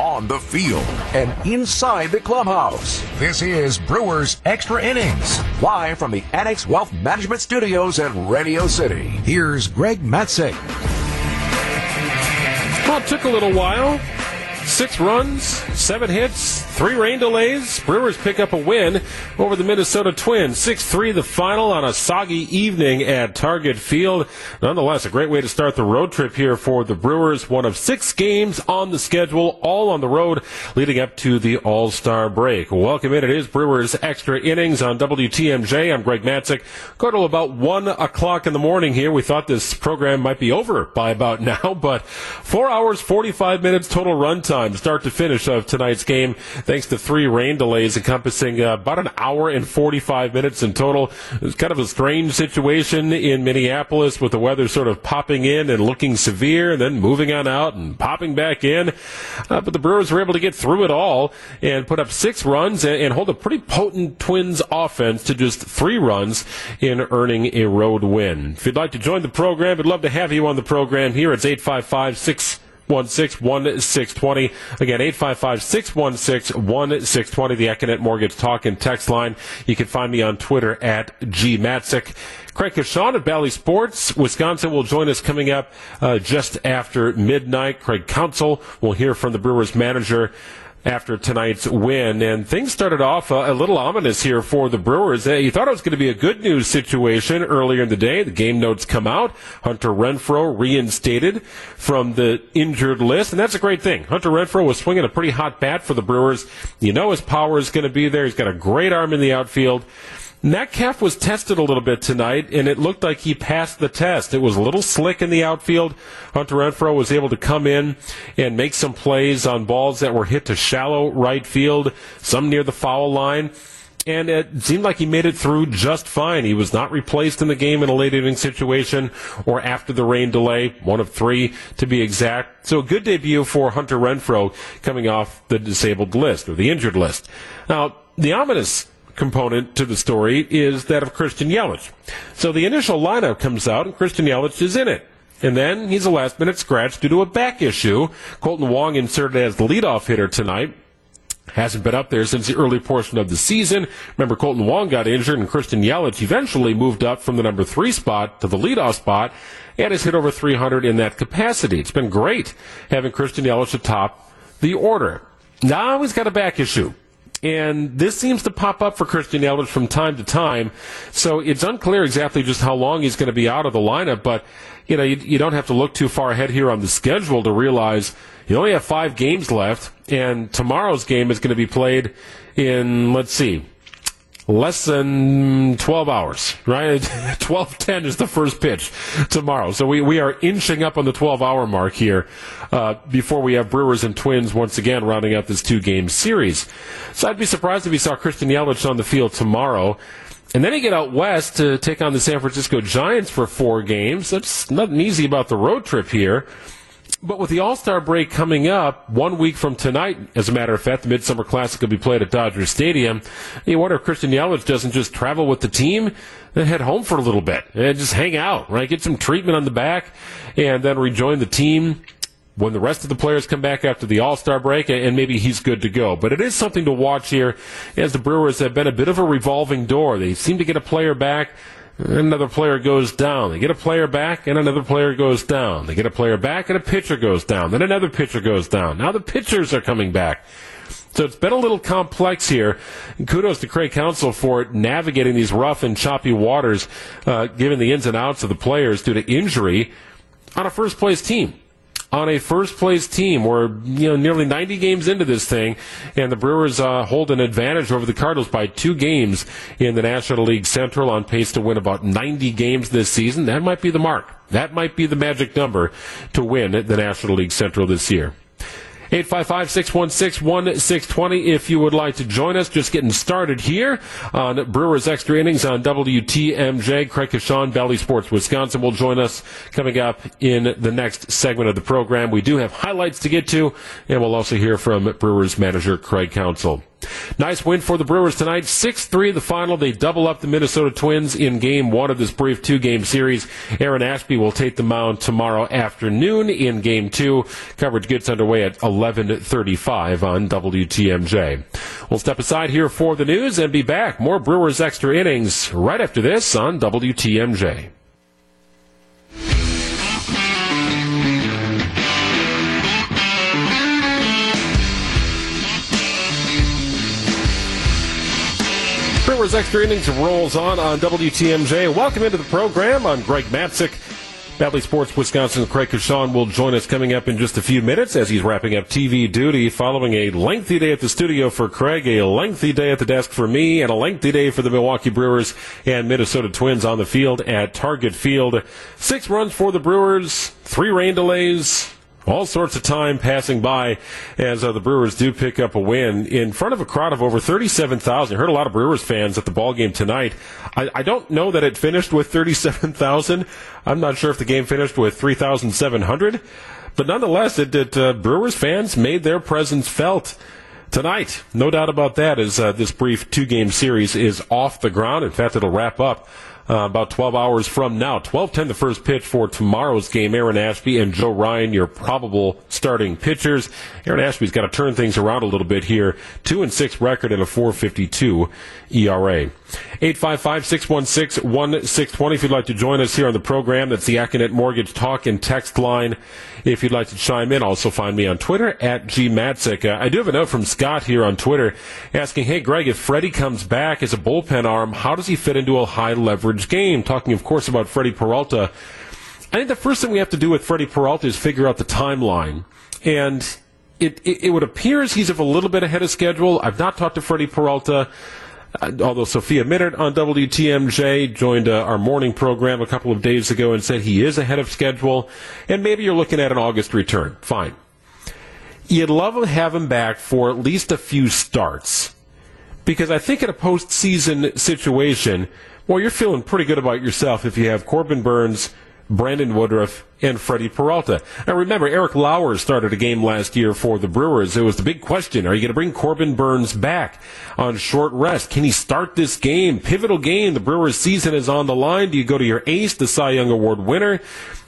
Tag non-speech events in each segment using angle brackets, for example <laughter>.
on the field, and inside the clubhouse. This is Brewers Extra Innings, live from the Annex Wealth Management Studios at Radio City. Here's Greg Matzek. Well, it took a little while. Six runs, seven hits, three rain delays. Brewers pick up a win over the Minnesota Twins. 6 3 the final on a soggy evening at Target Field. Nonetheless, a great way to start the road trip here for the Brewers. One of six games on the schedule, all on the road, leading up to the All Star break. Welcome in. It is Brewers Extra Innings on WTMJ. I'm Greg Matzek. Go to about 1 o'clock in the morning here. We thought this program might be over by about <laughs> now, but four hours, 45 minutes total runtime time, start to finish of tonight's game, thanks to three rain delays encompassing uh, about an hour and 45 minutes in total. It's kind of a strange situation in Minneapolis with the weather sort of popping in and looking severe, and then moving on out and popping back in. Uh, but the Brewers were able to get through it all and put up six runs and, and hold a pretty potent Twins offense to just three runs in earning a road win. If you'd like to join the program, we'd love to have you on the program here. It's 855 6 855-616-1620. Again, 855-616-1620, the Accunet Mortgage Talk and Text line. You can find me on Twitter at gmatzik. Craig Coshun at Bally Sports, Wisconsin will join us coming up uh, just after midnight. Craig Counsell will hear from the Brewers manager after tonight's win. And things started off uh, a little ominous here for the Brewers. You thought it was going to be a good news situation earlier in the day. The game notes come out. Hunter Renfroe reinstated from the injured list, and that's a great thing. Hunter Renfroe was swinging a pretty hot bat for the Brewers. You know his power is going to be there. He's got a great arm in the outfield. Metcalf was tested a little bit tonight, and it looked like he passed the test. It was a little slick in the outfield. Hunter Renfroe was able to come in and make some plays on balls that were hit to shallow right field, some near the foul line. And it seemed like he made it through just fine. He was not replaced in the game in a late inning situation or after the rain delay, one of three to be exact. So a good debut for Hunter Renfroe coming off the disabled list or the injured list. Now, the ominous component to the story is that of Christian Yelich. So the initial lineup comes out and Christian Yelich is in it. And then he's a last minute scratch due to a back issue. Kolten Wong inserted as the leadoff hitter tonight. Hasn't been up there since the early portion of the season. Remember, Kolten Wong got injured, and Christian Yelich eventually moved up from the number three spot to the leadoff spot and has hit over 300 in that capacity. It's been great having Christian Yelich atop the order. Now he's got a back issue. And this seems to pop up for Christian Yelich from time to time. So it's unclear exactly just how long he's going to be out of the lineup. But, you know, you, you don't have to look too far ahead here on the schedule to realize you only have five games left. And tomorrow's game is going to be played in, let's see, less than 12 hours, right? <laughs> 12:10 is the first pitch tomorrow. So we, we are inching up on the 12 hour mark here uh, before we have Brewers and Twins once again rounding out this two game series. So I'd be surprised if we saw Christian Yelich on the field tomorrow. And then you get out west to take on the San Francisco Giants for four games. That's nothing easy about the road trip here. But with the All Star break coming up one week from tonight, as a matter of fact, the Midsummer Classic will be played at Dodger Stadium. You wonder if Christian Yelich doesn't just travel with the team and head home for a little bit and just hang out, right? Get some treatment on the back and then rejoin the team when the rest of the players come back after the All Star break, and maybe he's good to go. But it is something to watch here as the Brewers have been a bit of a revolving door. They seem to get a player back another player goes down. They get a player back, and another player goes down. They get a player back, and a pitcher goes down. Then another pitcher goes down. Now the pitchers are coming back. So it's been a little complex here. Kudos to Craig Counsell for navigating these rough and choppy waters, uh, given the ins and outs of the players due to injury on a first place team on a first place team. We're you know nearly 90 games into this thing, and the Brewers uh, hold an advantage over the Cardinals by two games in the National League Central, on pace to win about 90 games this season. That might be the mark. That might be the magic number to win the National League Central this year. 855-616-1620 if you would like to join us. Just getting started here on Brewers Extra Innings on WTMJ. Craig Coshun, Bally Sports Wisconsin will join us coming up in the next segment of the program. We do have highlights to get to, and we'll also hear from Brewers manager Craig Counsell. Nice win for the Brewers tonight. 6-3 in the final. They double up the Minnesota Twins in game one of this brief two-game series. Aaron Ashby will take the mound tomorrow afternoon in game two. Coverage gets underway at 11.35 on WTMJ. We'll step aside here for the news and be back. More Brewers extra innings right after this on WTMJ. Brewers Extra Innings rolls on on WTMJ. Welcome into the program. I'm Greg Matzek. Bally Sports Wisconsin Craig Coshun will join us coming up in just a few minutes as he's wrapping up TV duty following a lengthy day at the studio for Craig, a lengthy day at the desk for me, and a lengthy day for the Milwaukee Brewers and Minnesota Twins on the field at Target Field. Six runs for the Brewers, three rain delays, all sorts of time passing by as uh, the Brewers do pick up a win in front of a crowd of over 37,000. I Heard a lot of Brewers fans at the ball game tonight. I, I don't know that it finished with 37,000. I'm not sure if the game finished with 3,700, but nonetheless, it, it uh, Brewers fans made their presence felt tonight. No doubt about that. As uh, this brief two-game series is off the ground. In fact, it'll wrap up uh, about 12 hours from now. 12:10 the first pitch for tomorrow's game. Aaron Ashby and Joe Ryan, your probable starting pitchers. Aaron Ashby's got to turn things around a little bit here. Two and six record and a 4.52 ERA. 855-616-1620 if you'd like to join us here on the program. That's the Accunet Mortgage Talk and Text line. If you'd like to chime in, also find me on Twitter at gmatzik. Uh, I do have a note from Scott here on Twitter asking, "Hey Greg, if Freddie comes back as a bullpen arm, how does he fit into a high leverage game?" Talking, of course, about Freddie Peralta. I think the first thing we have to do with Freddie Peralta is figure out the timeline. And it, it, it would appear as he's a little bit ahead of schedule. I've not talked to Freddie Peralta. Uh, although Sophia Minnaert on WTMJ joined uh, our morning program a couple of days ago and said he is ahead of schedule, and maybe you're looking at an August return. Fine. You'd love to have him back for at least a few starts. Because I think in a postseason situation, well, you're feeling pretty good about yourself if you have Corbin Burnes, Brandon Woodruff, and Freddie Peralta. Now remember, Eric Lauer started a game last year for the Brewers. It was the big question. Are you going to bring Corbin Burnes back on short rest? Can he start this game? Pivotal game. The Brewers season is on the line. Do you go to your ace, the Cy Young Award winner?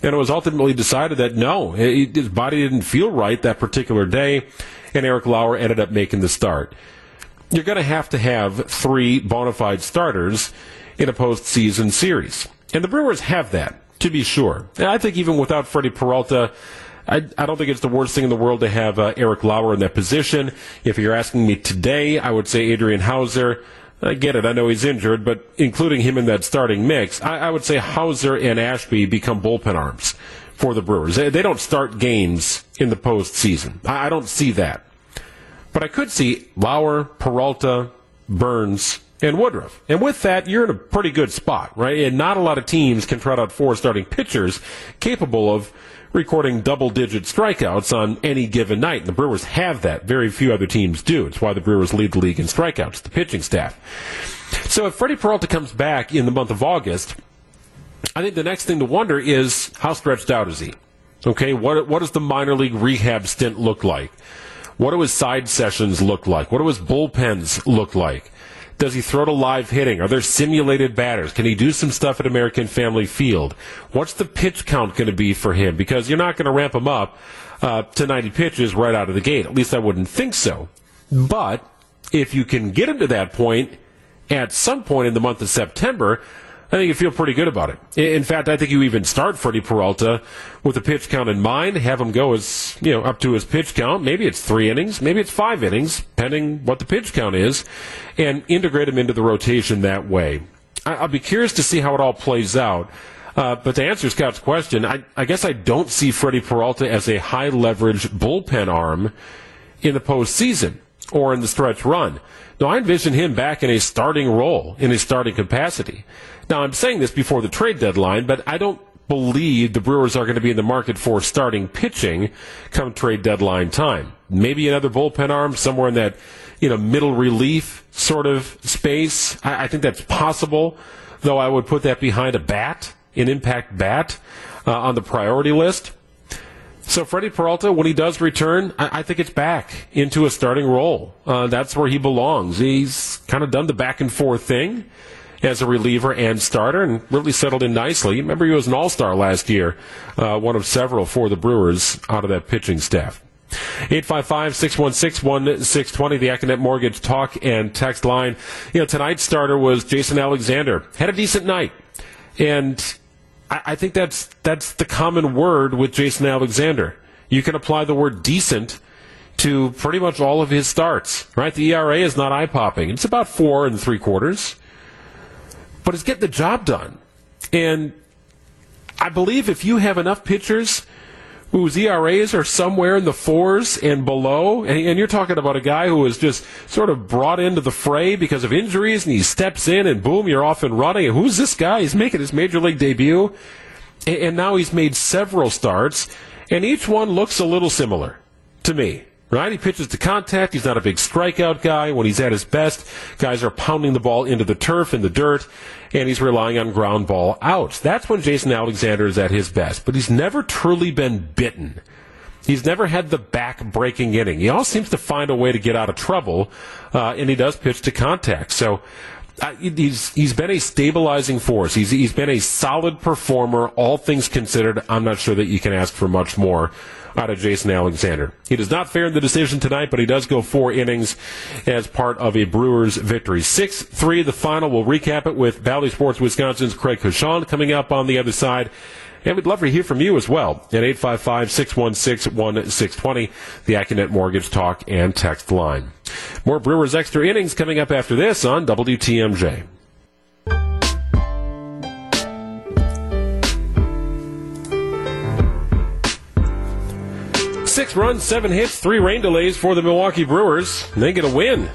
And it was ultimately decided that no, his body didn't feel right that particular day. And Eric Lauer ended up making the start. You're going to have to have three bona fide starters in a postseason series. And the Brewers have that to be sure. And I think even without Freddie Peralta, I, I, don't think it's the worst thing in the world to have uh, Eric Lauer in that position. If you're asking me today, I would say Adrian Houser. I get it. I know he's injured, but including him in that starting mix, I, I would say Houser and Ashby become bullpen arms for the Brewers. They, they don't start games in the postseason. I, I don't see that. But I could see Lauer, Peralta, Burnes, and Woodruff. And with that, you're in a pretty good spot, right? And not a lot of teams can trot out four starting pitchers capable of recording double digit strikeouts on any given night. And the Brewers have that. Very few other teams do. It's why the Brewers lead the league in strikeouts, the pitching staff. So if Freddie Peralta comes back in the month of August, I think the next thing to wonder is how stretched out is he? Okay, what, what does the minor league rehab stint look like? What do his side sessions look like? What do his bullpens look like? Does he throw to live hitting? Are there simulated batters? Can he do some stuff at American Family Field? What's the pitch count going to be for him? Because you're not going to ramp him up uh, to 90 pitches right out of the gate. At least I wouldn't think so. But if you can get him to that point at some point in the month of September, I think you feel pretty good about it. In fact, I think you even start Freddie Peralta with a pitch count in mind, have him go as, you know, up to his pitch count. Maybe it's three innings, maybe it's five innings, depending what the pitch count is, and integrate him into the rotation that way. I'll be curious to see how it all plays out. Uh, but to answer Scott's question, I, I guess I don't see Freddie Peralta as a high leverage bullpen arm in the postseason or in the stretch run. No, I envision him back in a starting role, in a starting capacity. Now, I'm saying this before the trade deadline, but I don't believe the Brewers are going to be in the market for starting pitching come trade deadline time. Maybe another bullpen arm somewhere in that, you know, middle relief sort of space. I, I think that's possible, though I would put that behind a bat, an impact bat, uh, on the priority list. So Freddie Peralta, when he does return, I, I think it's back into a starting role. Uh, that's where he belongs. He's kind of done the back and forth thing as a reliever and starter and really settled in nicely. Remember, he was an all-star last year, uh, one of several for the Brewers out of that pitching staff. 855-616-1620, the Accunet Mortgage talk and text line. You know, tonight's starter was Jason Alexander. Had a decent night. And I, I think that's that's the common word with Jason Alexander. You can apply the word decent to pretty much all of his starts, right? The ERA is not eye popping. It's about four and three quarters. But it's getting the job done. And I believe if you have enough pitchers whose ERAs are somewhere in the fours and below. And, and, you're talking about a guy who was just sort of brought into the fray because of injuries, and he steps in, and boom, you're off and running. Who's this guy? He's making his major league debut, and, and now he's made several starts, and each one looks a little similar to me. Right? He pitches to contact. He's not a big strikeout guy. When he's at his best, guys are pounding the ball into the turf, in the dirt, and he's relying on ground ball outs. That's when Jason Alexander is at his best. But he's never truly been bitten. He's never had the back breaking inning. He always seems to find a way to get out of trouble, uh, and he does pitch to contact. So he's he's been a stabilizing force. He's he's been a solid performer, all things considered. I'm not sure that you can ask for much more out of Jason Alexander. He does not fare in the decision tonight, but he does go four innings as part of a Brewers victory. 6 3 the final. We'll recap it with Bally Sports Wisconsin's Craig Coshun coming up on the other side. And we'd love to hear from you as well at 855 616 1620, the Accunet Mortgage Talk and Text line. More Brewers Extra Innings coming up after this on WTMJ. Six runs, seven hits, three rain delays for the Milwaukee Brewers. They get a win.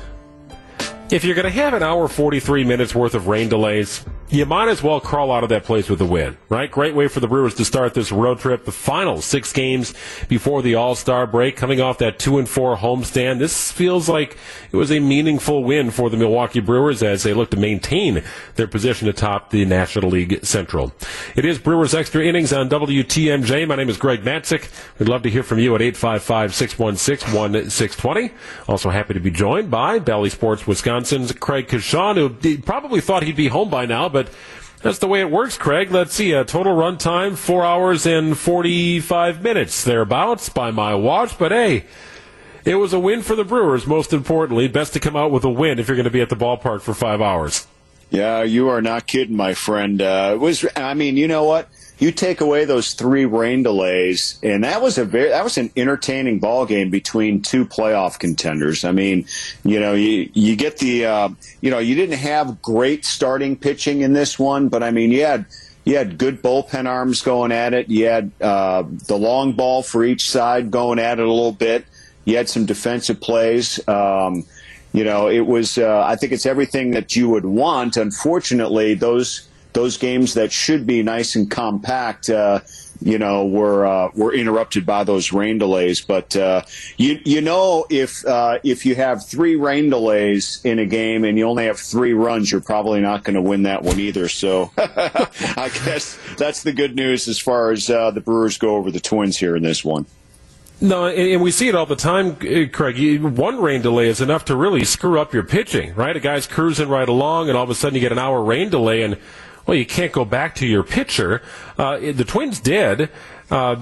If you're going to have an hour 43 minutes worth of rain delays, you might as well crawl out of that place with a win, right? Great way for the Brewers to start this road trip. The final six games before the All Star break, coming off that two and four homestand. This feels like it was a meaningful win for the Milwaukee Brewers as they look to maintain their position atop the National League Central. It is Brewers Extra Innings on WTMJ. My name is Greg Matzek. We'd love to hear from you at 855 616 1620. Also happy to be joined by Bally Sports Wisconsin's Craig Coshun, who probably thought he'd be home by now, but that's the way it works, Craig. Let's see, a total run time, four hours and 45 minutes, thereabouts, by my watch. But hey, it was a win for the Brewers, most importantly. Best to come out with a win if you're going to be at the ballpark for five hours. Yeah, you are not kidding, my friend. Uh, it was, I mean, you know what? You take away those three rain delays, and that was a very that was an entertaining ball game between two playoff contenders. I mean, you know, you you get the uh, you know you didn't have great starting pitching in this one, but I mean, you had you had good bullpen arms going at it. You had uh, the long ball for each side going at it a little bit. You had some defensive plays. Um, you know, it was. Uh, I think it's everything that you would want. Unfortunately, those those games that should be nice and compact, uh, you know, were uh, were interrupted by those rain delays. But uh, you you know, if uh, if you have three rain delays in a game and you only have three runs, you're probably not going to win that one either. So <laughs> I guess that's the good news as far as uh, the Brewers go over the Twins here in this one. No, and we see it all the time, uh, Craig. One rain delay is enough to really screw up your pitching, right? A guy's cruising right along, and all of a sudden you get an hour rain delay, and well, you can't go back to your pitcher. Uh, the Twins did. Uh,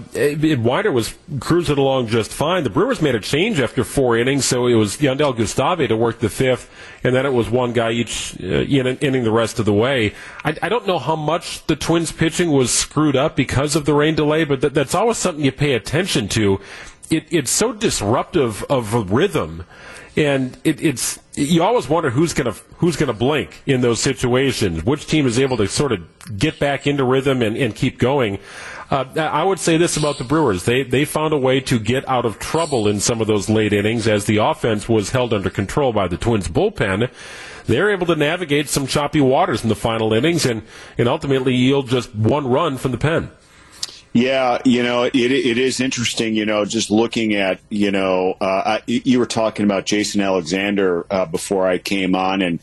Winder was cruising along just fine. The Brewers made a change after four innings, so it was Jandel Gustave to work the fifth, and then it was one guy each uh, inning the rest of the way. I, I, don't know how much the Twins pitching was screwed up because of the rain delay, but th- that's always something you pay attention to. It, it's so disruptive of a rhythm and it, it's you always wonder who's to who's to blink in those situations. Which team is able to sort of get back into rhythm and, and keep going? Uh, I would say this about the Brewers: they they found a way to get out of trouble in some of those late innings as the offense was held under control by the Twins bullpen. They're able to navigate some choppy waters in the final innings and and ultimately yield just one run from the pen. Yeah, you know, it, it is interesting, you know, just looking at, you know, uh, I, you were talking about Jason Alexander uh, before I came on and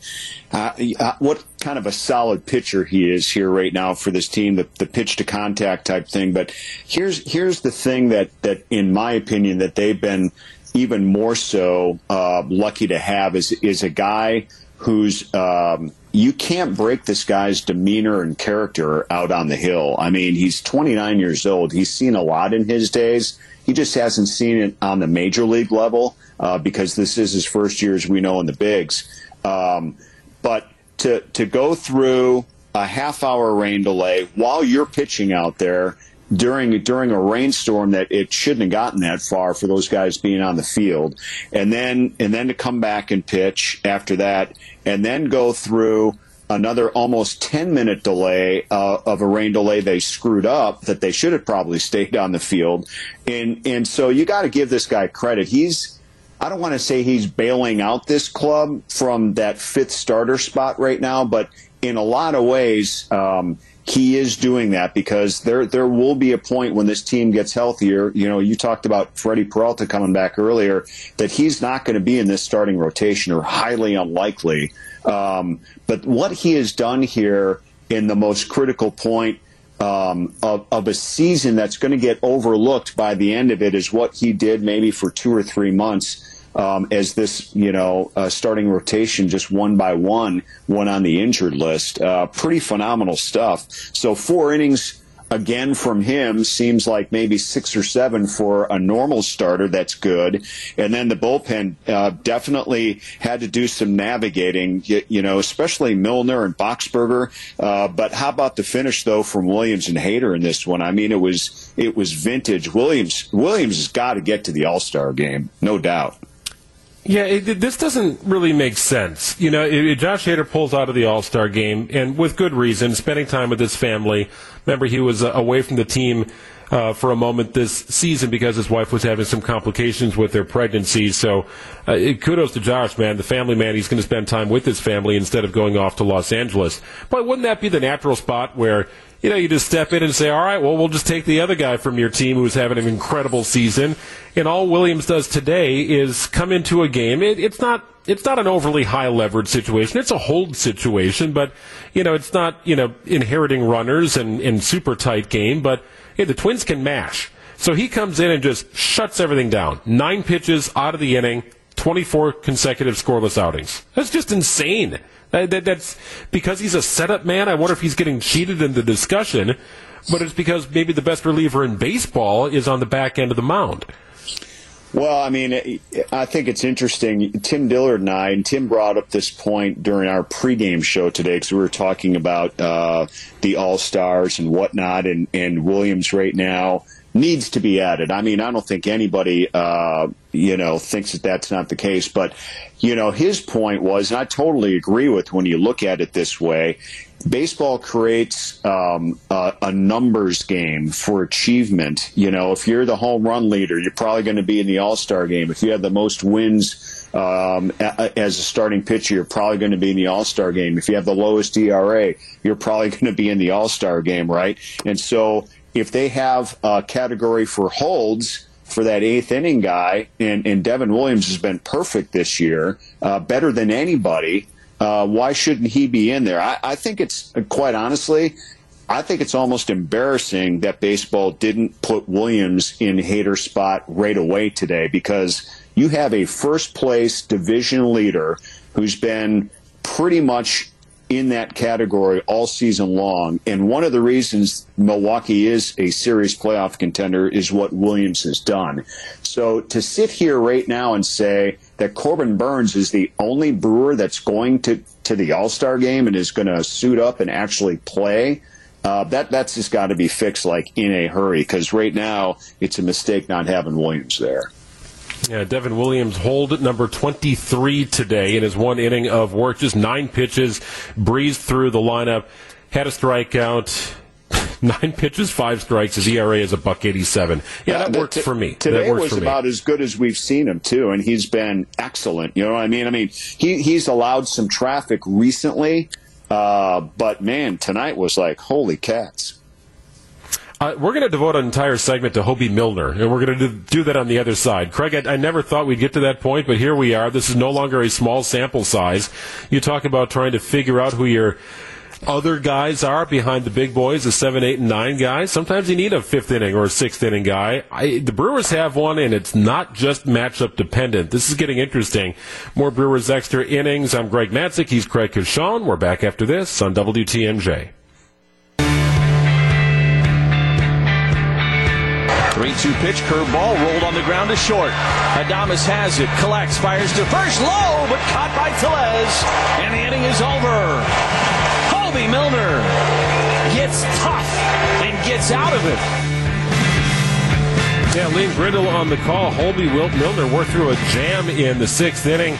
uh, uh, what kind of a solid pitcher he is here right now for this team, the, the pitch to contact type thing. But here's, here's the thing that, that in my opinion, that they've been even more so uh, lucky to have is, is a guy who's, um, you can't break this guy's demeanor and character out on the hill. I mean, he's 29 years old. He's seen a lot in his days. He just hasn't seen it on the major league level uh, because this is his first year, as we know, in the bigs. Um, but to to go through a half hour rain delay while you're pitching out there during during a rainstorm that it shouldn't have gotten that far for those guys being on the field, and then and then to come back and pitch after that, and then go through another almost 10 minute delay uh, of a rain delay they screwed up that they should have probably stayed on the field, and and so you got to give this guy credit. He's I don't want to say he's bailing out this club from that fifth starter spot right now, but in a lot of ways. Um, he is doing that because there there will be a point when this team gets healthier. You know, you talked about Freddie Peralta coming back earlier that he's not going to be in this starting rotation or highly unlikely. Um, but what he has done here in the most critical point um, of, of a season that's going to get overlooked by the end of it is what he did maybe for two or three months um, as this, you know, uh, starting rotation just one by one went on the injured list. Uh, pretty phenomenal stuff. So four innings again from him seems like maybe six or seven for a normal starter. That's good. And then the bullpen uh, definitely had to do some navigating, you, know, especially Milner and Boxberger. Uh, but how about the finish though from Williams and Hader in this one? I mean, it was it was vintage. Williams Williams has got to get to the All Star game, no doubt. Yeah, it, this doesn't really make sense. You know, it, Josh Hader pulls out of the All Star game, and with good reason, spending time with his family. Remember, he was uh, away from the team uh, for a moment this season because his wife was having some complications with their pregnancy. So, uh, kudos to Josh, man, the family man. He's going to spend time with his family instead of going off to Los Angeles. But wouldn't that be the natural spot where you know, you just step in and say, all right, well, we'll just take the other guy from your team who's having an incredible season. And all Williams does today is come into a game. It, it's not it's not an overly high leverage situation. It's a hold situation, but you know, it's not you know inheriting runners and, and super tight game. But hey, the Twins can mash. So he comes in and just shuts everything down. Nine pitches out of the inning, 24 consecutive scoreless outings. That's just insane. That, that, that's because he's a setup man. I wonder if he's getting cheated in the discussion, but it's because maybe the best reliever in baseball is on the back end of the mound. Well, I mean, I think it's interesting. Tim Dillard and I, and Tim brought up this point during our pregame show today because we were talking about uh, the All Stars and whatnot, and, and Williams right now needs to be added. I mean, I don't think anybody, uh, you know, thinks that that's not the case. But, you know, his point was, and I totally agree with when you look at it this way, baseball creates um, a, a, numbers game for achievement. You know, if you're the home run leader, you're probably going to be in the All Star game. If you have the most wins um, as a starting pitcher, you're probably going to be in the All Star game. If you have the lowest ERA, you're probably <laughs> going to be in the All Star game, right? And so if they have a category for holds for that eighth inning guy, and, and Devin Williams has been perfect this year, uh, better than anybody, uh, why shouldn't he be in there? I, I think it's, quite honestly, I think it's almost embarrassing that baseball didn't put Williams in Hader spot right away today because you have a first place division leader who's been pretty much in that category all season long. And one of the reasons Milwaukee is a serious playoff contender is what Williams has done. So to sit here right now and say that Corbin Burnes is the only Brewer that's going to, to the All Star game and is going to suit up and actually play. Uh, that that's just got to be fixed like in a hurry because right now it's a mistake not having Williams there. Yeah, Devin Williams hold number 23 today in his one inning of work, just nine pitches, breezed through the lineup, had a strikeout. <laughs> Nine pitches, five strikes. His ERA is a buck eighty-seven. Yeah, that works for me. Today was about as good as we've seen him too, and he's been excellent. You know what I mean? I mean, he he's allowed some traffic recently, uh, but man, tonight was like holy cats. Uh, we're going to devote an entire segment to Hoby Milner, and we're going to do, that on the other side. Craig, I, I, never thought we'd get to that point, but here we are. This is no longer a small sample size. You talk about trying to figure out who your other guys are behind the big boys, the seven, eight, and nine guys. Sometimes you need a fifth inning or a sixth inning guy. I, the Brewers have one, and it's not just matchup dependent. This is getting interesting. More Brewers extra innings. I'm Greg Matzek. He's Craig Coshun. We're back after this on WTMJ. 3-2 pitch, curveball, rolled on the ground to short. Adames has it, collects, fires to first, low, but caught by Tellez. And the inning is over. Hoby Milner gets tough and gets out of it. Yeah, Lane Grindle on the call. Hoby Wilt Milner worked through a jam in the sixth inning.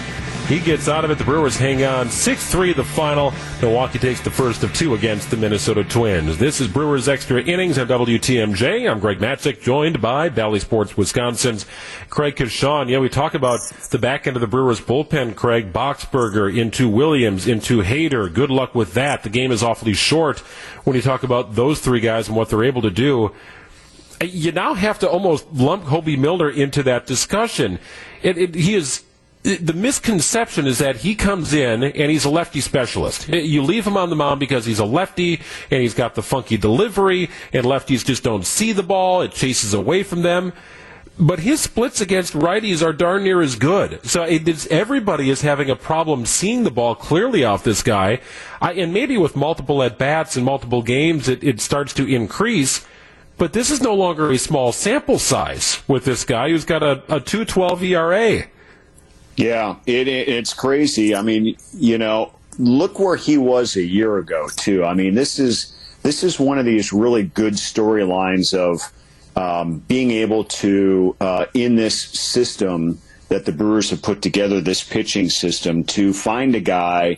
He gets out of it. The Brewers hang on. 6 3 the final. Milwaukee takes the first of two against the Minnesota Twins. This is Brewers Extra Innings on WTMJ. I'm Greg Matzek, joined by Bally Sports Wisconsin's Craig Coshun. Yeah, we talk about the back end of the Brewers bullpen, Craig. Boxberger into Williams, into Hader. Good luck with that. The game is awfully short when you talk about those three guys and what they're able to do you now have to almost lump Hoby Milner into that discussion. It, it, he is the misconception is that he comes in and he's a lefty specialist. You leave him on the mound because he's a lefty and he's got the funky delivery, and lefties just don't see the ball. It chases away from them. But his splits against righties are darn near as good. So everybody is having a problem seeing the ball clearly off this guy. I, and maybe with multiple at bats and multiple games, it, it starts to increase. But this is no longer a small sample size with this guy who's got a, a 212 ERA. Yeah, it, it, it's crazy. I mean, you know, look where he was a year ago too. I mean, this is this is one of these really good storylines of um, being able to uh, in this system that the Brewers have put together, this pitching system, to find a guy,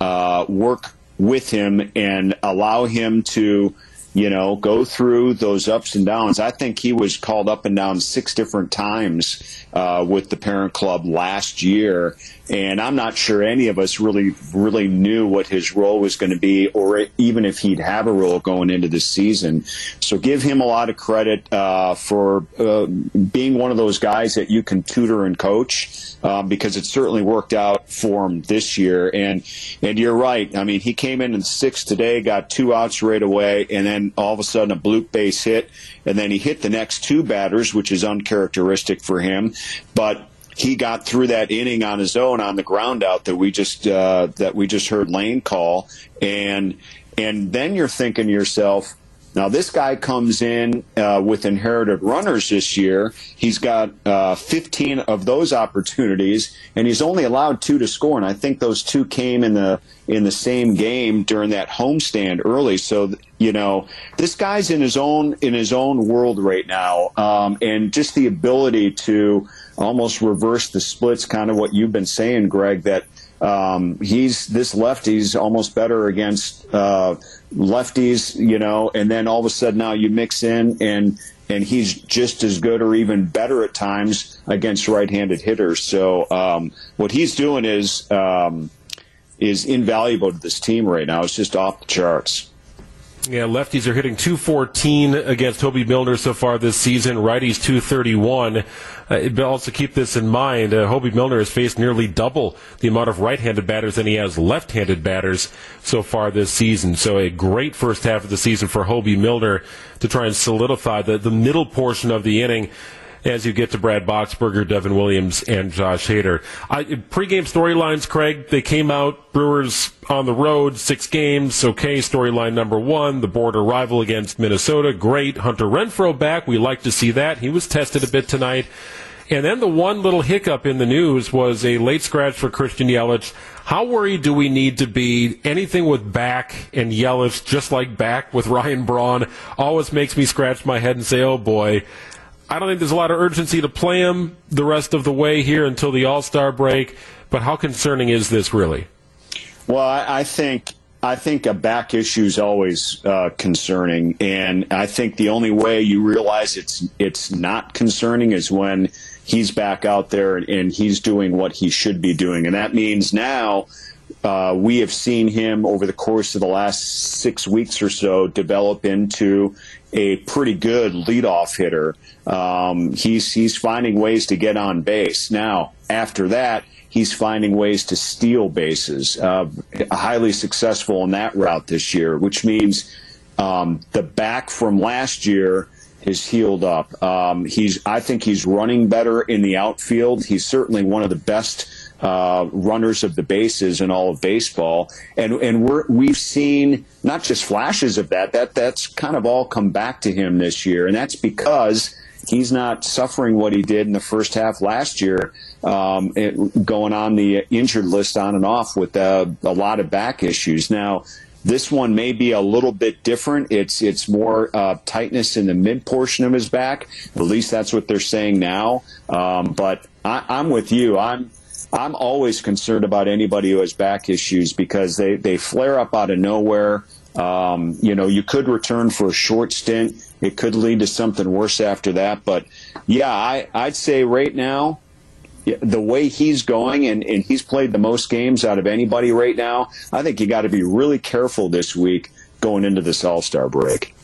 uh, work with him, and allow him to you know, go through those ups and downs. I think he was called up and down six different times uh, with the parent club last year, and I'm not sure any of us really really knew what his role was going to be, or even if he'd have a role going into the season. So give him a lot of credit uh, for uh, being one of those guys that you can tutor and coach, uh, because it certainly worked out for him this year. And and you're right. I mean, he came in in sixth today, got two outs right away, and then all of a sudden a bloop base hit, and then he hit the next two batters, which is uncharacteristic for him, but he got through that inning on his own on the ground out that we just uh, that we just heard Lane call, and and then you're thinking to yourself, now this guy comes in uh, with inherited runners this year. He's got uh, 15 of those opportunities, and he's only allowed two to score. And I think those two came in the in the same game during that homestand early. So you know this guy's in his own in his own world right now, um, and just the ability to almost reverse the splits, kind of what you've been saying, Greg, that um, he's this lefty's almost better against uh, lefties, you know, and then all of a sudden now you mix in and and he's just as good or even better at times against right-handed hitters. So um, what he's doing is um, is invaluable to this team right now. It's just off the charts. Yeah, lefties are hitting 214 against Hoby Milner so far this season. Righties 231. Uh, also keep this in mind. Uh, Hoby Milner has faced nearly double the amount of right-handed batters than he has left-handed batters so far this season. So a great first half of the season for Hoby Milner to try and solidify the, the middle portion of the inning as you get to Brad Boxberger, Devin Williams, and Josh Hader. I, pre-game storylines, Craig, they came out. Brewers on the road, six games. Okay, storyline number one, the border rival against Minnesota. Great. Hunter Renfroe back. We like to see that. He was tested a bit tonight. And then the one little hiccup in the news was a late scratch for Christian Yelich. How worried do we need to be? Anything with back and Yelich, just like back with <laughs> Ryan Braun, always makes me scratch my head and say, oh boy, I don't think there's a lot of urgency to play him the rest of the way here until the All Star break. But how concerning is this really? Well, I, I think I think a back issue is always uh, concerning, and I think the only way you realize it's it's not concerning is when he's back out there and, and he's doing what he should be doing, and that means now uh, we have seen him over the course of the last six weeks or so develop into a pretty good leadoff hitter. Um, he's he's finding ways to get on base. Now, after that, he's finding ways to steal bases. Uh, highly successful in that route this year, which means um, the back from last year is healed up. Um, he's I think he's running better in the outfield. He's certainly one of the best uh, runners of the bases in all of baseball, and and we're we've seen not just flashes of that. That that's kind of all come back to him this year, and that's because he's not suffering what he did in the first half last year, um, it, going on the injured list on and off with uh, a lot of back issues. Now, this one may be a little bit different. It's it's more uh, tightness in the mid portion of his back. At least that's what they're saying now. Um, but I, I'm with you. I'm I'm always concerned about anybody who has back issues because they, they flare up out of nowhere. Um, you know, you could return for a short stint. It could lead to something worse after that. But yeah, I, I'd say right now, the way he's going and, and he's played the most games out of anybody right now, I think you got to be really careful this week going into this All Star break.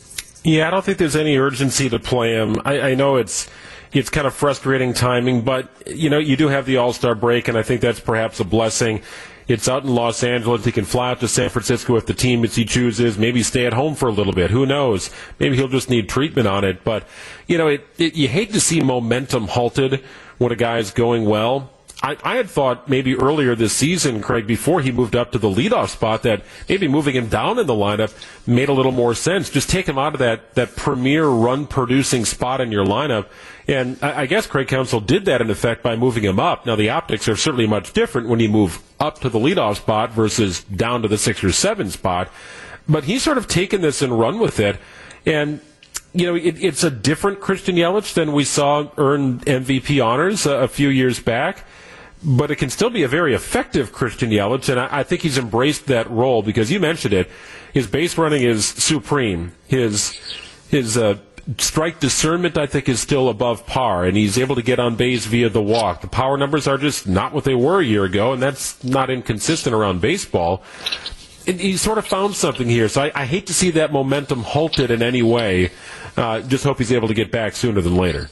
Yeah, I don't think there's any urgency to play him. I, I know it's it's kind of frustrating timing, but you know you do have the All Star break, and I think that's perhaps a blessing. It's out in Los Angeles. He can fly out to San Francisco if the team as he chooses. Maybe stay at home for a little bit. Who knows? Maybe he'll just need treatment on it. But you know, it, it, you hate to see momentum halted when a guy's going well. I, I had thought maybe earlier this season, Craig, before he moved up to the leadoff spot, that maybe moving him down in the lineup made a little more sense. Just take him out of that, that premier run producing spot in your lineup. And I, I guess Craig Counsell did that in effect by moving him up. Now, the optics are certainly much different when you move up to the leadoff spot versus down to the six or seven spot. But he's sort of taken this and run with it. And you know, it, it's a different Christian Yelich than we saw earn MVP honors a, a few years back but it can still be a very effective Christian Yelich, and I, I, think he's embraced that role because you mentioned it. His base running is supreme. His his uh, strike discernment, I think, is still above par, and he's able to get on base via the walk. The power numbers are just not what they were a year ago, and that's not inconsistent around baseball. And he sort of found something here, so I, I hate to see that momentum halted in any way. Uh, just hope he's able to get back sooner than later.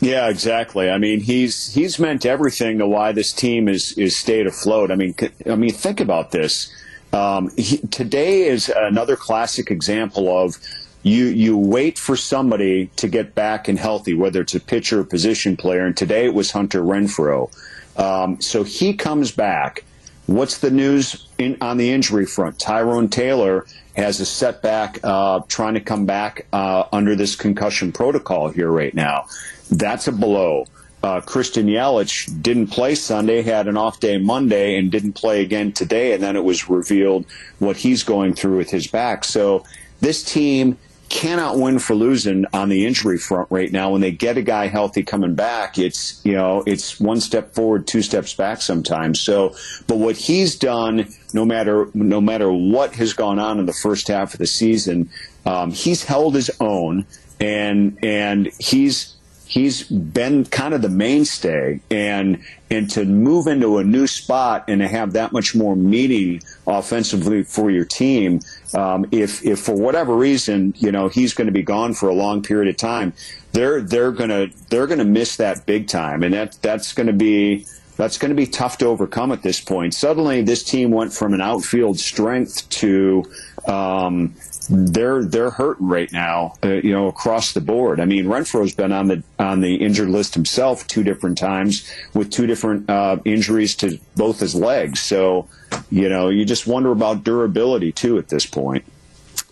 Yeah, exactly. I mean, he's he's meant everything to why this team is is stayed afloat. I mean, I mean, think about this. Um, he, today is another classic example of you you wait for somebody to get back and healthy, whether it's a pitcher or position player. And today it was Hunter Renfroe. Um, so he comes back. What's the news in, on the injury front? Tyrone Taylor has a setback uh, trying to come back uh, under this concussion protocol here right now. That's a blow. Uh, Christian Yelich didn't play Sunday, had an off day Monday, and didn't play again today. And then it was revealed what he's going through with his back. So this team cannot win for losing on the injury front right now. When they get a guy healthy coming back, it's you know it's one step forward, two steps back sometimes. So, but what he's done, no matter no matter what has gone on in the first half of the season, um, he's held his own, and and he's he's been kind of the mainstay and and to move into a new spot and to have that much more meaning offensively for your team um, if if for whatever reason you know he's going to be gone for a long period of time they're they're going to they're going to miss that big time and that that's going to be that's going to be tough to overcome at this point. Suddenly, this team went from an outfield strength to um, they're they're hurting right now, uh, you know, across the board. I mean, Renfroe's been on the on the injured list himself two different times with two different uh, injuries to both his legs. So, you know, you just wonder about durability too at this point.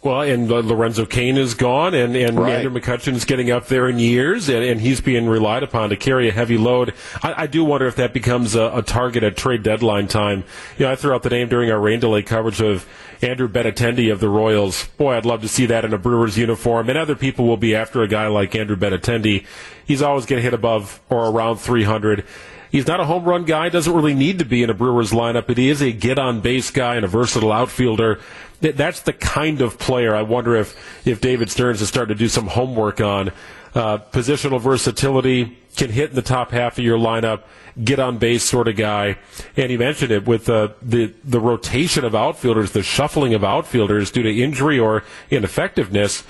Well, and uh, Lorenzo Cain is gone, and, and right. Andrew McCutchen is getting up there in years, and, and he's being relied upon to carry a heavy load. I, I do wonder if that becomes a, a, target at trade deadline time. You know, I threw out the name during our rain delay coverage of Andrew Benintendi of the Royals. Boy, I'd love to see that in a Brewers uniform, and other people will be after a guy like Andrew Benintendi. He's always going to hit above or around 300. He's not a home run guy, doesn't really need to be in a Brewers lineup, but he is a get on base guy and a versatile outfielder. That's the kind of player I wonder if, if David Stearns is starting to do some homework on. Uh, positional versatility, can hit in the top half of your lineup, get on base sort of guy. And you mentioned it with uh, the the rotation of outfielders, the shuffling of outfielders due to injury or ineffectiveness.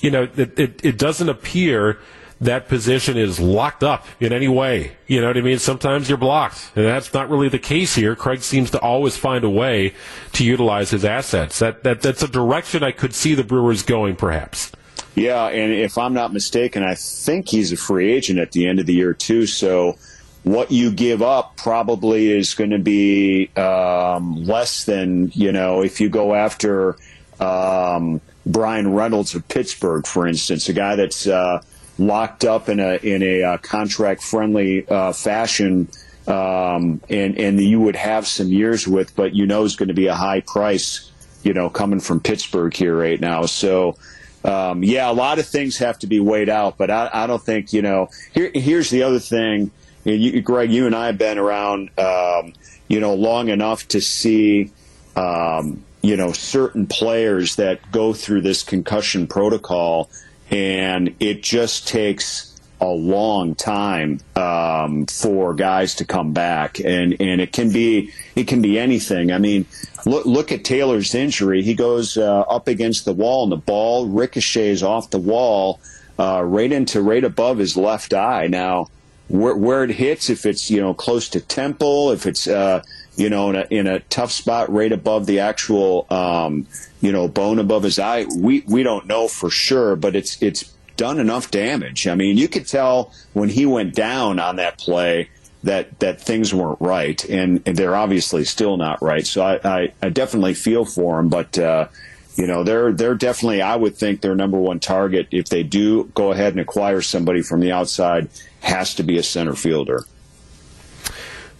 You know, it, it, it doesn't appear that position is locked up in any way. You know what I mean? Sometimes you're blocked, and that's not really the case here. Craig seems to always find a way to utilize his assets. That, that that's a direction I could see the Brewers going, perhaps. Yeah, and if I'm not mistaken, I think he's a free agent at the end of the year too. So what you give up probably is going to be um, less than you know if you go after um, Bryan Reynolds of Pittsburgh, for instance, a guy that's uh, locked up in a in a uh, contract friendly uh, fashion, um, and and you would have some years with, but you know is going to be a high price, you know, coming from Pittsburgh here right now. So. Um, yeah, a lot of things have to be weighed out, but I, I don't think you know. Here, here's the other thing, you, Greg. You and I have been around, um, you know, long enough to see, um, you know, certain players that go through this concussion protocol and it just takes a long time um, for guys to come back, and and it can be it can be anything. I mean, look look at Taylor's injury. He goes uh, up against the wall, and the ball ricochets off the wall uh, right into right above his left eye. Now, where, where it hits, if it's you know close to temple, if it's uh, you know in a, in a tough spot right above the actual um, you know, bone above his eye. We we don't know for sure, but it's it's done enough damage. I mean, you could tell when he went down on that play that that things weren't right, and, and they're obviously still not right. So I, I, I definitely feel for him, but. Uh, you know, they're they're definitely. I would think their number one target, if they do go ahead and acquire somebody from the outside, has to be a center fielder.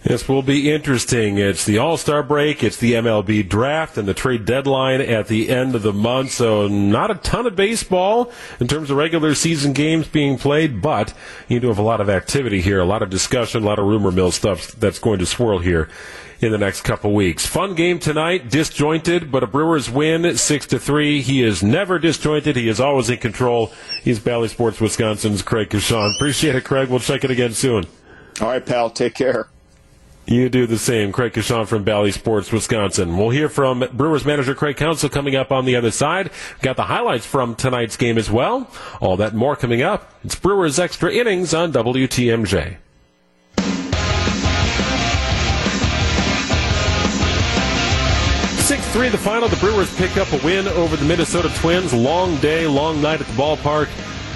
This will be interesting. It's the All Star break, it's the MLB draft, and the trade deadline at the end of the month. So, not a ton of baseball in terms of regular season games being played, but you do have a lot of activity here, a lot of discussion, a lot of rumor mill stuff that's going to swirl here in the next couple weeks. Fun game tonight, disjointed, but a Brewers win, six to three. He is never disjointed. He is always in control. He's Bally Sports Wisconsin's Craig Coshun. Appreciate it, Craig. We'll check it again soon. All right, pal. Take care. You do the same. Craig Coshun from Bally Sports, Wisconsin. We'll hear from Brewers manager Craig Counsell coming up on the other side. Got the highlights from tonight's game as well. All that more coming up. It's Brewers Extra Innings on WTMJ. Six three, the final. The Brewers pick up a win over the Minnesota Twins. Long day, long night at the ballpark.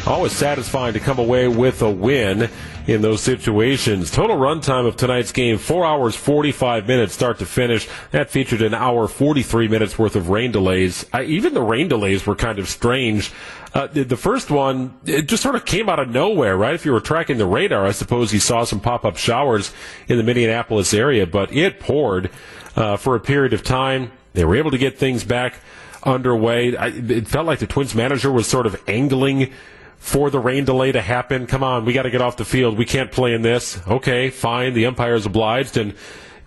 Always satisfying to come away with a win in those situations. Total runtime of tonight's game, 4 hours 45 minutes start to finish. That featured an hour 43 minutes worth of rain delays. I, even the rain delays were kind of strange. Uh, the, first one, it just sort of came out of nowhere, right? If you were tracking the radar, I suppose you saw some pop-up showers in the Minneapolis area, but it poured uh, for a period of time. They were able to get things back underway. I, it felt like the Twins manager was sort of angling for the rain delay to happen. Come on, we got to get off the field. We can't play in this. Okay, fine. The umpire is obliged, and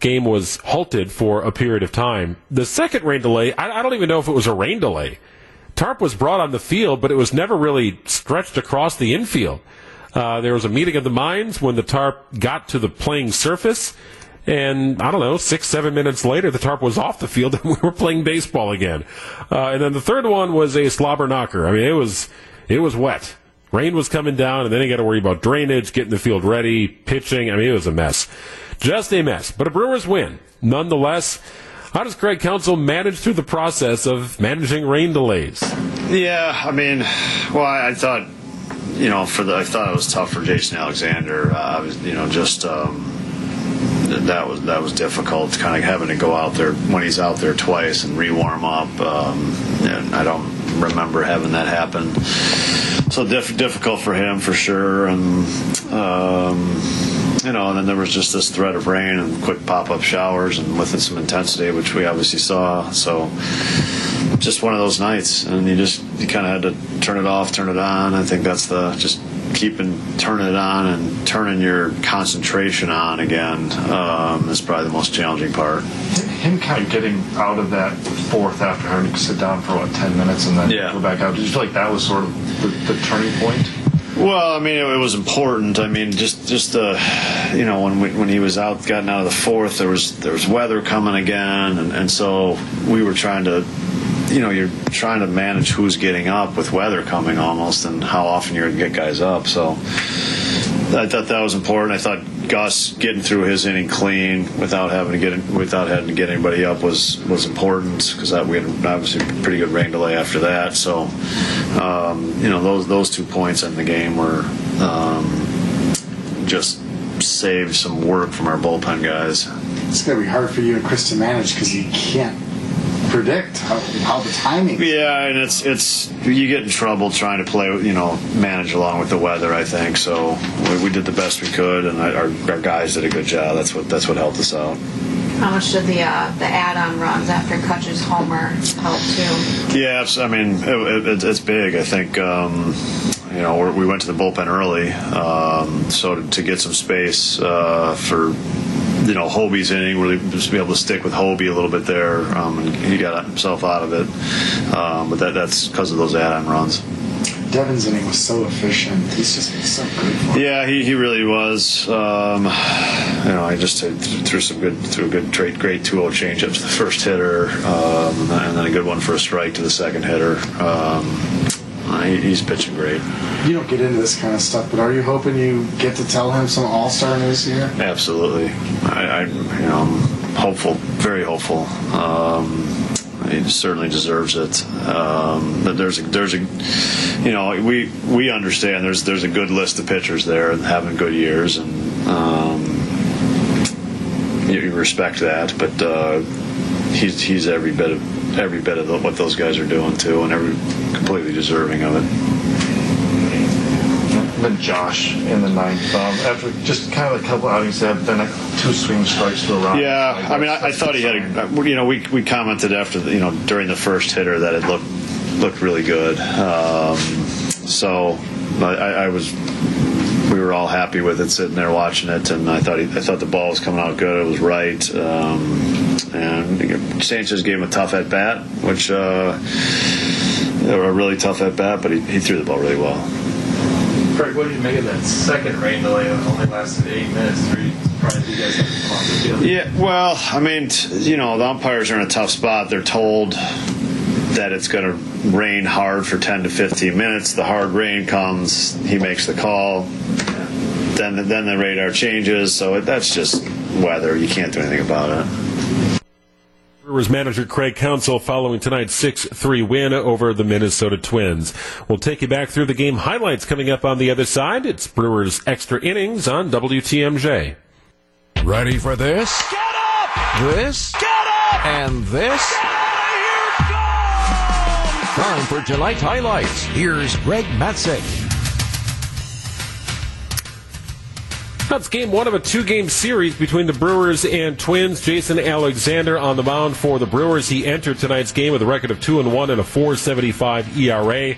game was halted for a period of time. The second rain delay, I, I don't even know if it was a rain delay. Tarp was brought on the field, but it was never really stretched across the infield. Uh, there was a meeting of the minds when the tarp got to the playing surface. And I don't know, six, seven minutes later, the tarp was off the field <laughs> and we were playing baseball again. Uh, and then the third one was a slobber knocker. I mean, it was, it was wet. Rain was coming down, and then you got to worry about drainage, getting the field ready, pitching. I mean, it was a mess. Just a mess. But a Brewers win. Nonetheless, how does Craig Counsell manage through the process of managing rain delays? Yeah, I mean, well, I, thought, you know, for the I thought it was tough for Jason Alexander. Uh, I was, you know, just um, that was that was difficult, kind of having to go out there when he's out there twice and re-warm up. Um, and I don't remember having that happen so diff- difficult for him for sure, and um, you know, and then there was just this threat of rain and quick pop-up showers, and with some intensity, which we obviously saw. So just one of those nights, and you just you kind of had to turn it off, turn it on. I think that's the just keeping turning it on and turning your concentration on again um, is probably the most challenging part. Him kind of getting out of that fourth after having to sit down for what ten minutes and then yeah. go back out. Did you feel like that was sort of the, the turning point? Well, I mean, it, it was important. I mean, just just uh, you know, when we, when he was out, gotten out of the fourth, there was there was weather coming again, and, and so we were trying to, you know, you're trying to manage who's getting up with weather coming almost, and how often you're going to get guys up. So I thought that was important. I thought Gus getting through his inning clean without having to get without having to get anybody up was was important because we had obviously pretty good rain delay after that. So um, you know those those two points in the game were um, just saved some work from our bullpen guys. It's going to be hard for you and Chris to manage because you can't predict how, how the timing. Yeah, and it's it's you get in trouble trying to play, you know, manage along with the weather. I think so. We, we did the best we could, and I, our our guys did a good job. That's what that's what helped us out. How much did the uh, the add-on runs after Cutch's homer help too? Yeah, I mean it, it, it's big. I think um, you know we went to the bullpen early, um, so to, to, get some space uh, for you know Hoby's inning, really just be able to stick with Hobie a little bit there, um, and he got himself out of it. Um, but that, that's because of those add-on runs. Devin's inning was so efficient. He's just been so good. yeah, he, he really was. Um, you know, I just threw some good threw a good great great 2-0 changeup to the first hitter, um, and then a good one for a strike to the second hitter. Um, uh, he's pitching great. You don't get into this kind of stuff, but are you hoping you get to tell him some All Star news here? Absolutely. I, I you know, I'm hopeful, very hopeful. Um, he certainly deserves it. Um, but there's a, there's a, you know, we we understand there's there's a good list of pitchers there and having good years, and um, you respect that. But uh, he's he's every bit of every bit of the, what those guys are doing too, and every completely deserving of it. Then Josh in the ninth, um, after just kind of a couple outings, have then like two swing strikes to a round. Yeah, I mean, I, I thought he had a. You know, we we commented after the, you know during the first hitter that it looked looked really good. Um, so I, I was we were all happy with it sitting there watching it, and I thought he, I thought the ball was coming out good. It was right, um, and Sanchez gave him a tough at bat, which uh, a really tough at bat, but he, he threw the ball really well. Craig, what did you make of that second rain delay? that only lasted eight minutes. Are you surprised you guys the? Yeah, well, I mean, you know, the umpires are in a tough spot. They're told that it's going to rain hard for 10 to 15 minutes. The hard rain comes, he makes the call. Then, the, then the radar changes. So it, that's just weather. You can't do anything about it. Brewers manager Craig Counsell following tonight's 6-3 win over the Minnesota Twins. We'll take you back through the game highlights coming up on the other side. It's Brewers extra innings on WTMJ. Ready for this? Get up! This? Get up! And this? Time for tonight's highlights. Here's Greg Matzek. That's game one of a two game series between the Brewers and Twins. Jason Alexander on the mound for the Brewers. He entered tonight's game with a record of 2 and 1 and a 475 ERA.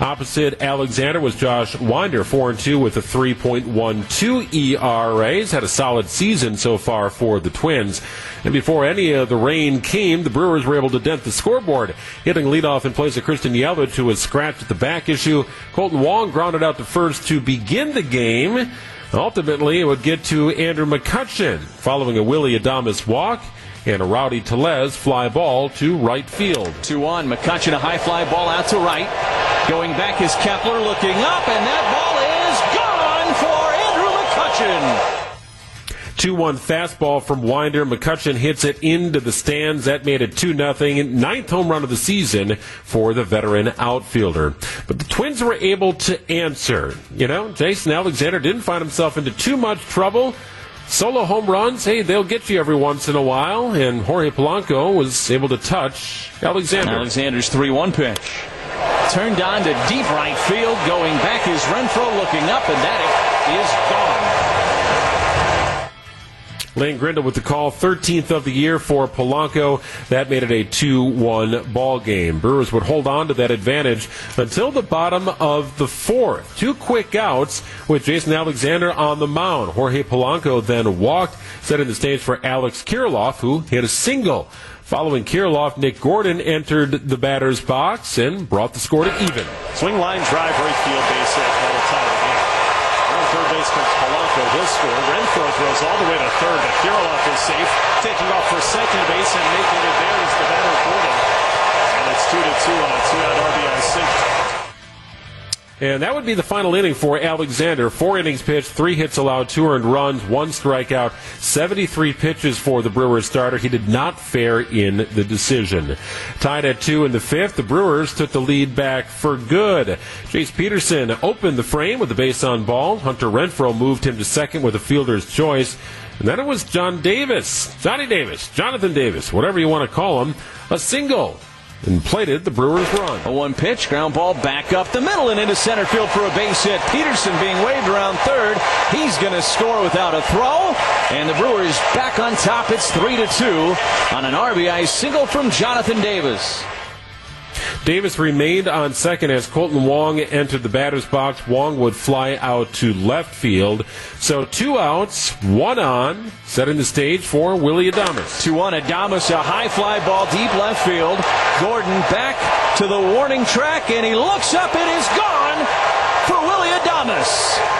Opposite Alexander was Josh Winder, 4 and 2 with a 3.12 ERA. He's had a solid season so far for the Twins. And before any of the rain came, the Brewers were able to dent the scoreboard, hitting leadoff in place of Christian Yelich, who was scratched at the back issue. Kolten Wong grounded out to first to begin the game. Ultimately, it would get to Andrew McCutchen following a Willie Adames walk and a Rowdy Tellez fly ball to right field. 2 1. McCutchen, a high fly ball out to right. Going back is Kepler looking up, and that ball is gone for Andrew McCutchen. 2 1 fastball from Winder. McCutchen hits it into the stands. That made it 2 0. Ninth home run of the season for the veteran outfielder. But the Twins were able to answer. You know, Jason Alexander didn't find himself into too much trouble. Solo home runs, hey, they'll get you every once in a while. And Jorge Polanco was able to touch Alexander. Alexander's 3 1 pitch. Turned on to deep right field. Going back is Renfroe looking up, and that is gone. Lane Grindle with the call, 13th of the year for Polanco. That made it a 2-1 ball game. Brewers would hold on to that advantage until the bottom of the fourth. Two quick outs with Jason Alexander on the mound. Jorge Polanco then walked, setting the stage for Alex Kirilloff, who hit a single. Following Kirilloff, Nick Gordon entered the batter's box and brought the score to even. Swing line drive right field base hit. Polanco. He'll score. Renfroe throws all the way to third, but Kirilloff is safe. Taking off for second base and making it there is the batter for Gordon. And it's 2 to 2 on a two out RBI single. And that would be the final inning for Alexander. Four innings pitched, three hits allowed, two earned runs, one strikeout, 73 pitches for the Brewers starter. He did not fare in the decision. Tied at two in the fifth, the Brewers took the lead back for good. Jace Peterson opened the frame with a base on ball. Hunter Renfroe moved him to second with a fielder's choice. And then it was John Davis, Johnny Davis, Jonathan Davis, whatever you want to call him, a single and plated the Brewers' run. A one pitch, ground ball back up the middle and into center field for a base hit. Peterson being waved around third. He's going to score without a throw. And the Brewers back on top. It's 3 to 2 on an RBI single from Jonathan Davis. Davis remained on second as Kolten Wong entered the batter's box. Wong would fly out to left field. So two outs, one on, setting the stage for Willie Adames. Two on Adames, a high fly ball deep left field. Gordon back to the warning track, and he looks up. It is gone for Willie Adames.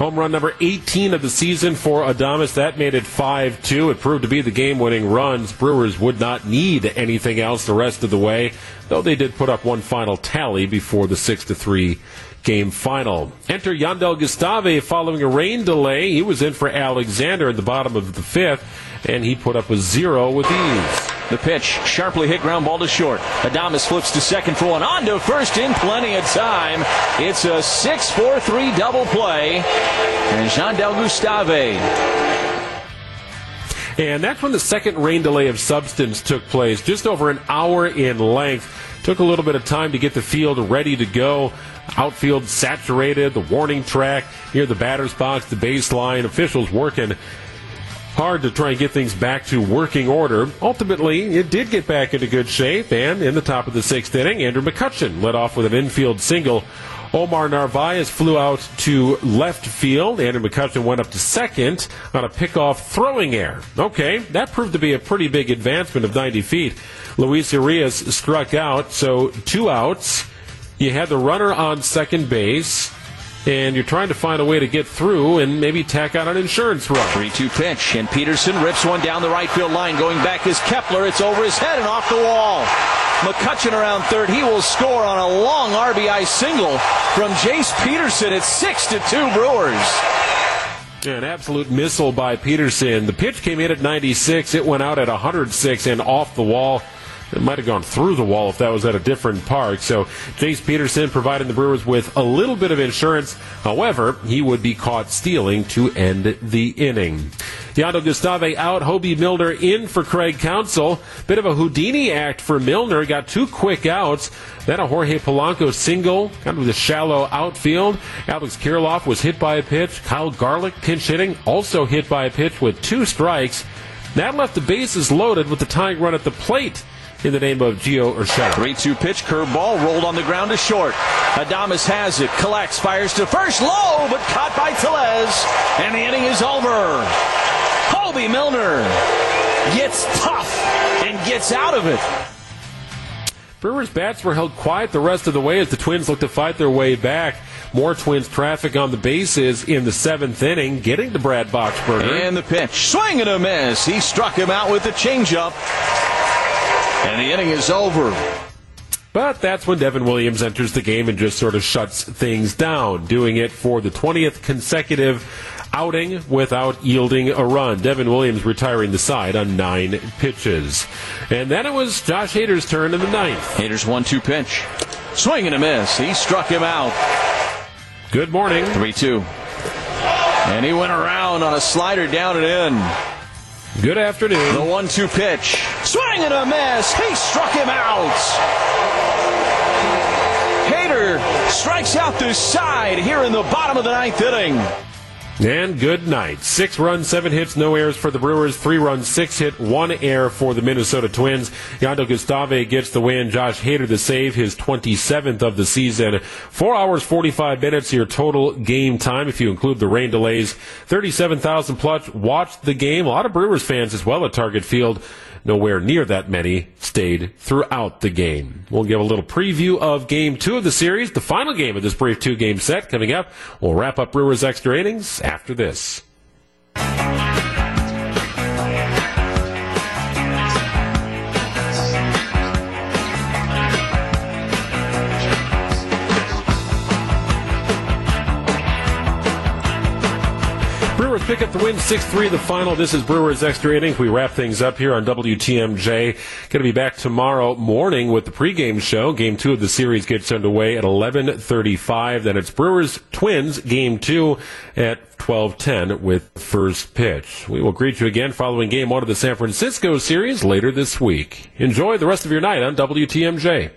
Home run number 18 of the season for Adames. That made it 5 2. It proved to be the game winning runs. Brewers would not need anything else the rest of the way, though they did put up one final tally before the 6 to 3 game final. Enter Jandel Gustave following a rain delay. He was in for Alexander at the bottom of the fifth, and he put up a zero with ease. The pitch, sharply hit ground ball to short. Adames flips to second for one. On to first in plenty of time. It's a 6 4 3 double play. And Jandel Gustave and that's when the second rain delay of substance took place, just over an hour in length. Took a little bit of time to get the field ready to go. Outfield saturated, the warning track, near the batter's box, the baseline, officials working hard to try and get things back to working order. Ultimately, it did get back into good shape, and in the top of the sixth inning, Andrew McCutchen led off with an infield single. Omar Narvaez flew out to left field. Andrew McCutchen went up to second on a pickoff throwing error. Okay, that proved to be a pretty big advancement of 90 feet. Luis Urias struck out, so two outs. You had the runner on second base and you're trying to find a way to get through and maybe tack on an insurance run. 3 2 pitch, and Peterson rips one down the right field line. Going back is Kepler. It's over his head and off the wall. McCutchen around third. He will score on a long RBI single from Jace Peterson. It's 6 to 2 Brewers. An absolute missile by Peterson. The pitch came in at 96. It went out at 106 and off the wall. It might have gone through the wall if that was at a different park. So Jace Peterson providing the Brewers with a little bit of insurance. However, he would be caught stealing to end the inning. Jandel Gustave out, Hoby Milner in for Craig Counsell. Bit of a Houdini act for Milner. Got two quick outs. Then a Jorge Polanco single, kind of the shallow outfield. Alex Kirilloff was hit by a pitch. Kyle Garlick pinch hitting, also hit by a pitch with two strikes. That left the bases loaded with the tying run at the plate in the name of Gio Urshela. 3 2 pitch, curve ball rolled on the ground to short. Adames has it, collects, fires to first, low, but caught by Tellez, and the inning is over. Hoby Milner gets tough and gets out of it. Brewers bats were held quiet the rest of the way as the Twins looked to fight their way back. More Twins traffic on the bases in the seventh inning, getting to Brad Boxberger. And the pitch, swing and a miss. He struck him out with the changeup. And the inning is over. But that's when Devin Williams enters the game and just sort of shuts things down, doing it for the 20th consecutive outing without yielding a run. Devin Williams retiring the side on nine pitches. And then it was Josh Hader's turn in the ninth. Hader's one two pitch. Swing and a miss. He struck him out. Good morning. 3 2. And he went around on a slider down and in. Good afternoon. The one two pitch. Swing and a miss. He struck him out. Hader strikes out the side here in the bottom of the ninth inning. And good night. Six runs, seven hits, no errors for the Brewers. Three runs, six hit, one error for the Minnesota Twins. Jandel Gustave gets the win. Josh Hader the save, his 27th of the season. Four hours, 45 minutes, your total game time, if you include the rain delays. 37,000 plus watched the game. A lot of Brewers fans as well at Target Field. Nowhere near that many stayed throughout the game. We'll give a little preview of game two of the series, the final game of this brief two game set coming up. We'll wrap up Brewers extra innings after this. Pick up the win 6-3 the final. This is Brewers Extra Innings. We wrap things up here on WTMJ. Going to be back tomorrow morning with the pregame show. Game two of the series gets underway at 11.35. Then it's Brewers Twins game two at 12.10 with first pitch. We will greet you again following game one of the San Francisco series later this week. Enjoy the rest of your night on WTMJ.